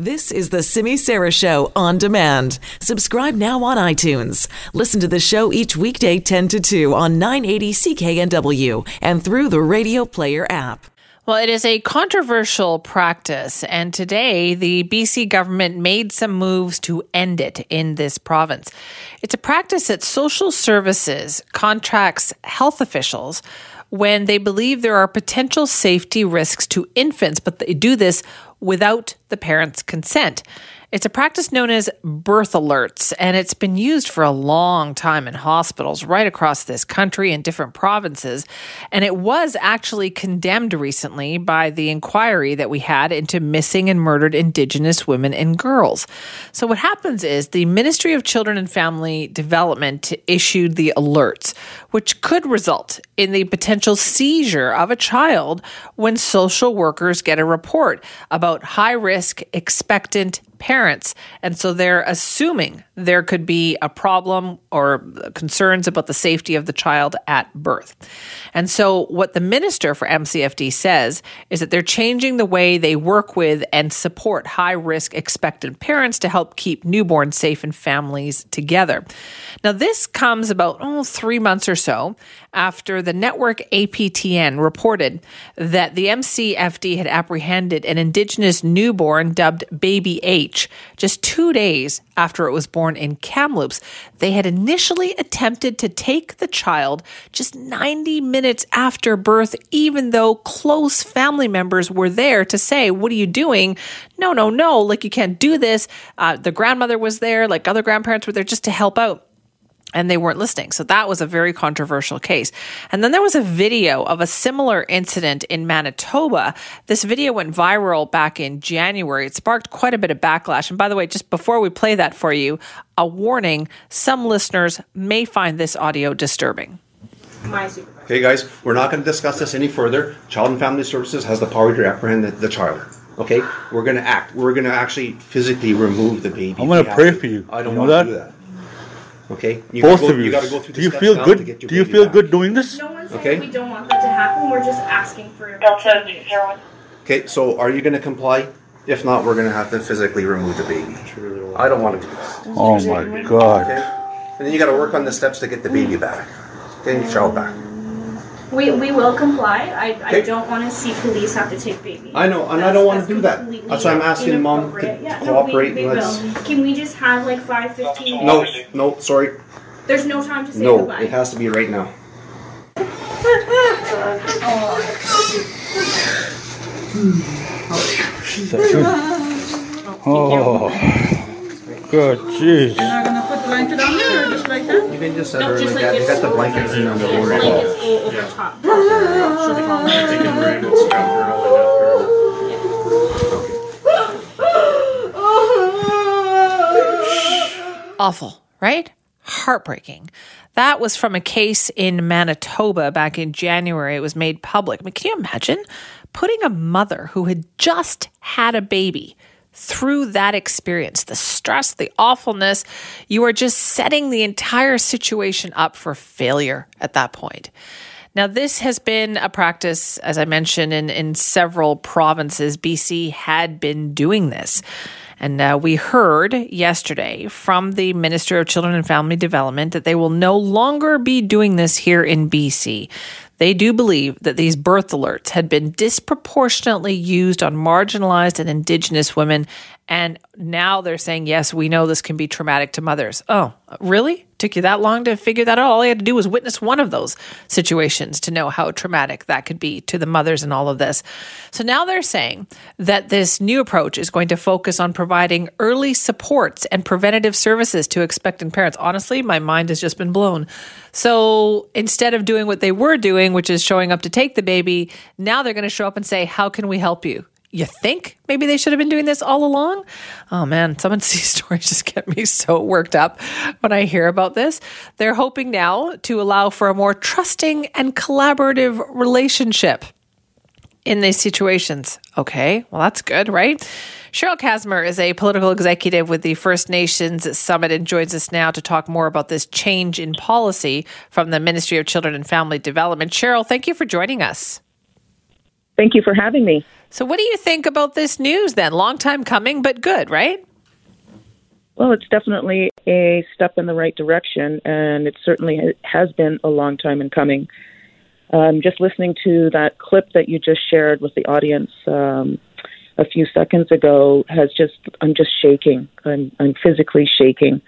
This is the Simi Sara Show on demand. Subscribe now on iTunes. Listen to the show each weekday 10 to 2 on 980 CKNW and through the Radio Player app. Well, it is a controversial practice, and today the BC government made some moves to end it in this province. It's a practice that social services contracts health officials when they believe there are potential safety risks to infants, but they do this without the parent's consent. It's a practice known as birth alerts, and it's been used for a long time in hospitals right across this country in different provinces. And it was actually condemned recently by the inquiry that we had into missing and murdered Indigenous women and girls. So, what happens is the Ministry of Children and Family Development issued the alerts, which could result in the potential seizure of a child when social workers get a report about high risk, expectant parents. And so they're assuming there could be a problem or concerns about the safety of the child at birth. And so what the minister for MCFD says is that they're changing the way they work with and support high risk expectant parents to help keep newborns safe and families together. Now, this comes about oh, three months or so after the network APTN reported that the MCFD had apprehended an Indigenous newborn dubbed Baby H just two days after it was born in Kamloops. They had initially attempted to take the child just 90 minutes after birth, even though close family members were there to say, What are you doing? No, no, no, like you can't do this. Uh, the grandmother was there, like other grandparents were there just to help out and they weren't listening. So that was a very controversial case. And then there was a video of a similar incident in Manitoba. This video went viral back in January. It sparked quite a bit of backlash. And by the way, just before we play that for you, a warning some listeners may find this audio disturbing. Okay, guys, we're not going to discuss this any further. Child and Family Services has the power to apprehend the, the child. Okay, we're going to act. We're going to actually physically remove the baby. I'm gonna pray for you. I don't You know want to do that. Okay, you Both go, of you. You got to go through. do you feel good? Do you feel back. good doing this? No one's saying Okay. we don't want that to happen. We're just asking for. Delta zero one. Okay, so are you going to comply? If not, we're going to have to physically remove the baby. I don't want to do this. Oh my god. Okay, and then you got to work on the steps to get the baby back, getting the child back. We, we will comply. I, I Okay. don't want to see police have to take babies. I know, and I don't wanna do that. completely That's why I'm asking Mom to inappropriate. Yeah, cooperate No, we, we and let's- will. Can we just have like five, 15 No, no, sorry, There's no time to say no. goodbye. It has to be right now. Oh. Good jeez. Not gonna put the blanket on there or just like that? You can just set No, her just like like that. You this. got the blankets in on the board. Blankets o- over top. Awful, right? Heartbreaking. That was from a case in Manitoba back in January. It was made public. I mean, can you imagine putting a mother who had just had a baby through that experience, the stress, the awfulness? You are just setting the entire situation up for failure at that point. Now, this has been a practice, as I mentioned, in, in several provinces. BC had been doing this. And uh, we heard yesterday from the Minister of Children and Family Development that they will no longer be doing this here in BC. They do believe that these birth alerts had been disproportionately used on marginalized and Indigenous women. And now they're saying, yes, we know this can be traumatic to mothers. Oh, really? Took you that long to figure that out? All you had to do was witness one of those situations to know how traumatic that could be to the mothers and all of this. So now they're saying that this new approach is going to focus on providing early supports and preventative services to expectant parents. Honestly, my mind has just been blown. So instead of doing what they were doing, which is showing up to take the baby, now they're going to show up and say, How can we help you? You think maybe they should have been doing this all along? Oh man, some of these stories just get me so worked up when I hear about this. They're hoping now to allow for a more trusting and collaborative relationship in these situations. Okay, well, that's good, right? Cheryl Casimer is a political executive with the First Nations Summit and joins us now to talk more about this change in policy from the Ministry of Children and Family Development. Cheryl, thank you for joining us. Thank you for having me. So, what do you think about this news then? Long time coming, but good, right? Well, it's definitely a step in the right direction, and it certainly has been a long time in coming. Um, just listening to that clip that you just shared with the audience um, a few seconds ago has just I'm just shaking. I'm I'm physically shaking.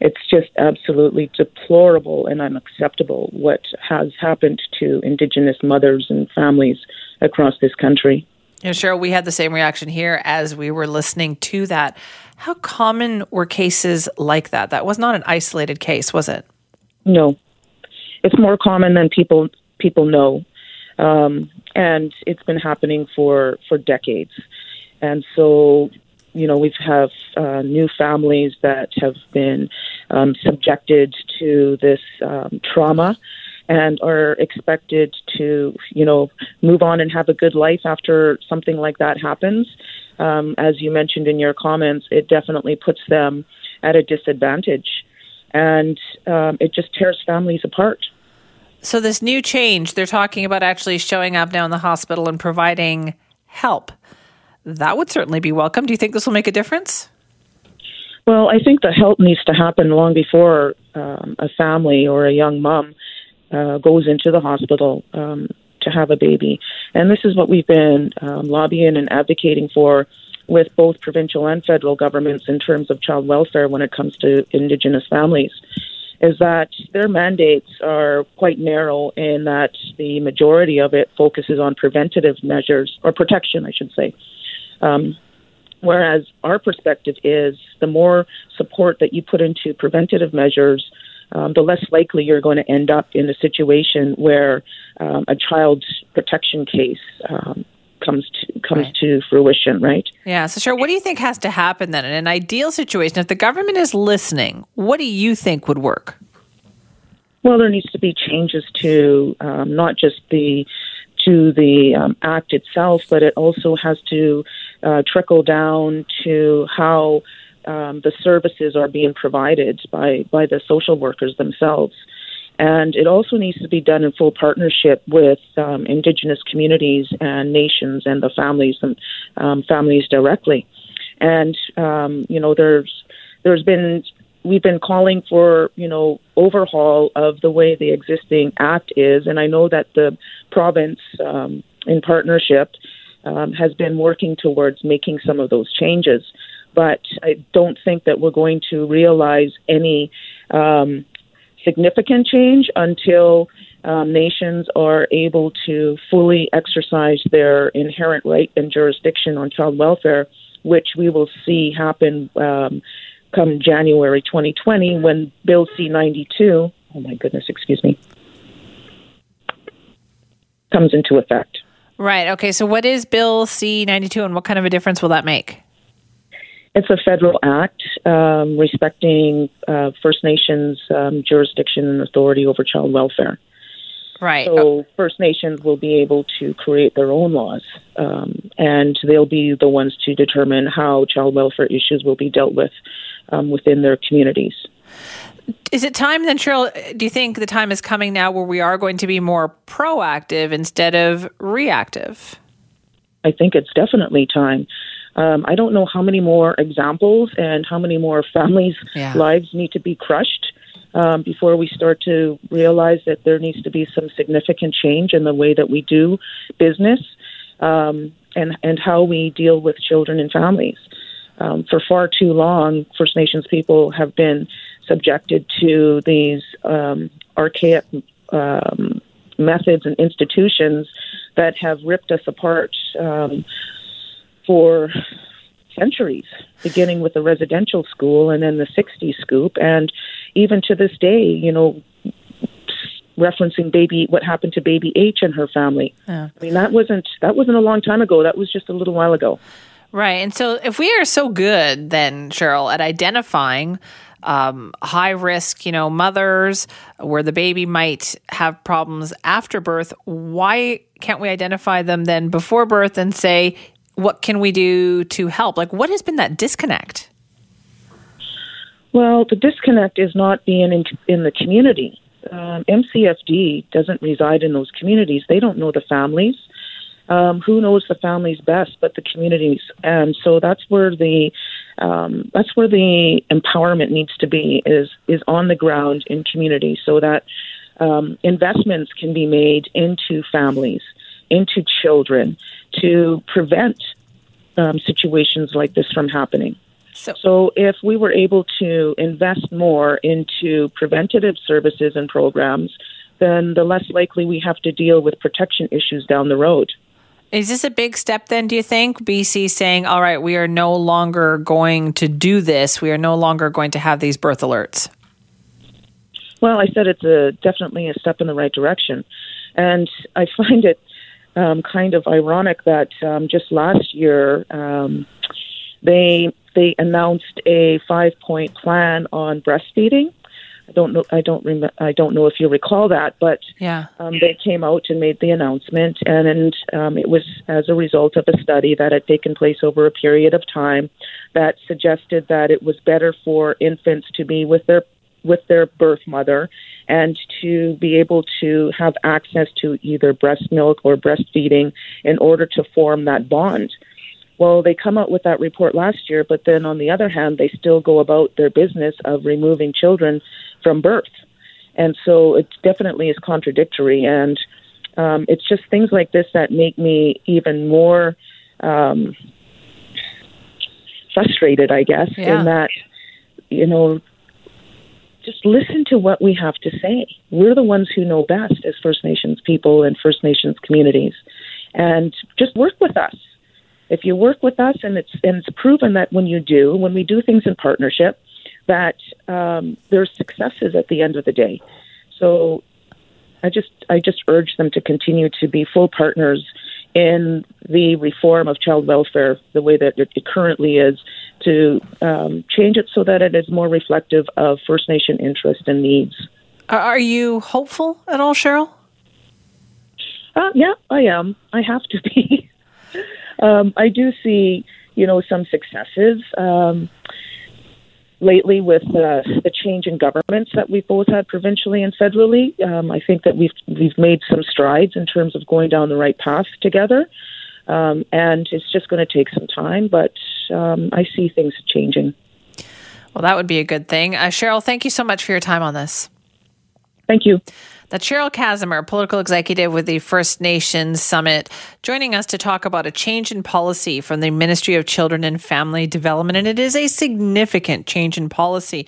It's just absolutely deplorable and unacceptable what has happened to Indigenous mothers and families across this country. Yeah, Cheryl, we had the same reaction here as we were listening to that. How common were cases like that? That was not an isolated case, was it? No, it's more common than people people know, um, and it's been happening for for decades. And so, you know, we have uh, new families that have been um, subjected to this um, trauma and are expected to, you know, move on and have a good life after something like that happens. Um, as you mentioned in your comments, it definitely puts them at a disadvantage, and um, it just tears families apart. So, this new change, they're talking about actually showing up now in the hospital and providing help. That would certainly be welcome. Do you think this will make a difference? Well, I think the help needs to happen long before um, a family or a young mom uh, goes into the hospital um, to have a baby. And this is what we've been um, lobbying and advocating for with both provincial and federal governments in terms of child welfare when it comes to Indigenous families. Is that their mandates are quite narrow in that the majority of it focuses on preventative measures, or protection, I should say. Um, whereas our perspective is the more support that you put into preventative measures, um, the less likely you're going to end up in a situation where um, a child protection case um, comes to comes right. to fruition, right? Yeah. So, sure. What do you think has to happen then in an ideal situation? If the government is listening, what do you think would work? Well, there needs to be changes to um, not just the to the um, act itself, but it also has to uh, trickle down to how um, the services are being provided by, by the social workers themselves. And it also needs to be done in full partnership with um, Indigenous communities and nations and the families and um, families directly. And um, you know, there's there's been we've been calling for you know overhaul of the way the existing act is, and I know that the province, um, in partnership, um, has been working towards making some of those changes. But I don't think that we're going to realize any um, significant change until um, nations are able to fully exercise their inherent right and jurisdiction on child welfare, which we will see happen um, come January 2020 when Bill C 92, oh my goodness, excuse me, comes into effect. Right. Okay. So, what is Bill C 92 and what kind of a difference will that make? It's a federal act um, respecting uh, First Nations um, jurisdiction and authority over child welfare. Right. So First Nations will be able to create their own laws, um, and they'll be the ones to determine how child welfare issues will be dealt with um, within their communities. Is it time then, Cheryl? Do you think the time is coming now where we are going to be more proactive instead of reactive? I think it's definitely time. Um, I don't know how many more examples and how many more families' yeah. lives need to be crushed um, before we start to realize that there needs to be some significant change in the way that we do business um, and and how we deal with children and families. Um, for far too long, First Nations people have been subjected to these um, archaic um, methods and institutions that have ripped us apart um, for centuries, beginning with the residential school and then the 60s scoop. And even to this day, you know, referencing baby what happened to baby H and her family. Yeah. I mean that wasn't that wasn't a long time ago. That was just a little while ago. Right. And so if we are so good then Cheryl at identifying um, high risk, you know, mothers where the baby might have problems after birth, why can't we identify them then before birth and say what can we do to help? Like, what has been that disconnect? Well, the disconnect is not being in, in the community. Um, MCFD doesn't reside in those communities. They don't know the families. um, who knows the families best but the communities and so that's where the um, that's where the empowerment needs to be is is on the ground in communities so that um, investments can be made into families into children to prevent um, situations like this from happening So, so if we were able to invest more into preventative services and programs, then the less likely we have to deal with protection issues down the road. is this a big step then, do you think? BC saying, all right, we are no longer going to do this. We are no longer going to have these birth alerts. Well, I said it's a definitely a step in the right direction, and I find it um, kind of ironic that um, just last year um, they they announced a five point plan on breastfeeding. I don't know. I don't rem- I don't know if you recall that, but Yeah. um, they came out and made the announcement, and, and um, it was as a result of a study that had taken place over a period of time that suggested that it was better for infants to be with their with their birth mother and to be able to have access to either breast milk or breastfeeding in order to form that bond. Well, they come out with that report last year, but then on the other hand, they still go about their business of removing children from birth. And so it definitely is contradictory. And um, it's just things like this that make me even more um, frustrated, I guess, Yeah. in that, you know, just listen to what we have to say. We're the ones who know best as First Nations people and First Nations communities. And just work with us. If you work with us, and it's and it's proven that when you do, when we do things in partnership, that um, there's successes at the end of the day. So I just I just urge them to continue to be full partners in the reform of child welfare the way that it currently is to um, change it so that it is more reflective of First Nation interest and needs. Are, are you hopeful at all, Cheryl? Uh, yeah, I am. I have to be. um, I do see, you know, some successes um, lately with uh, the change in governments that we've both had provincially and federally. Um, I think that we've we've made some strides in terms of going down the right path together, um, and it's just going to take some time. But um, I see things changing. Well, that would be a good thing. Uh, Cheryl, thank you so much for your time on this. Thank you. That's Cheryl Casimer, political executive with the First Nations Summit, joining us to talk about a change in policy from the Ministry of Children and Family Development. And it is a significant change in policy.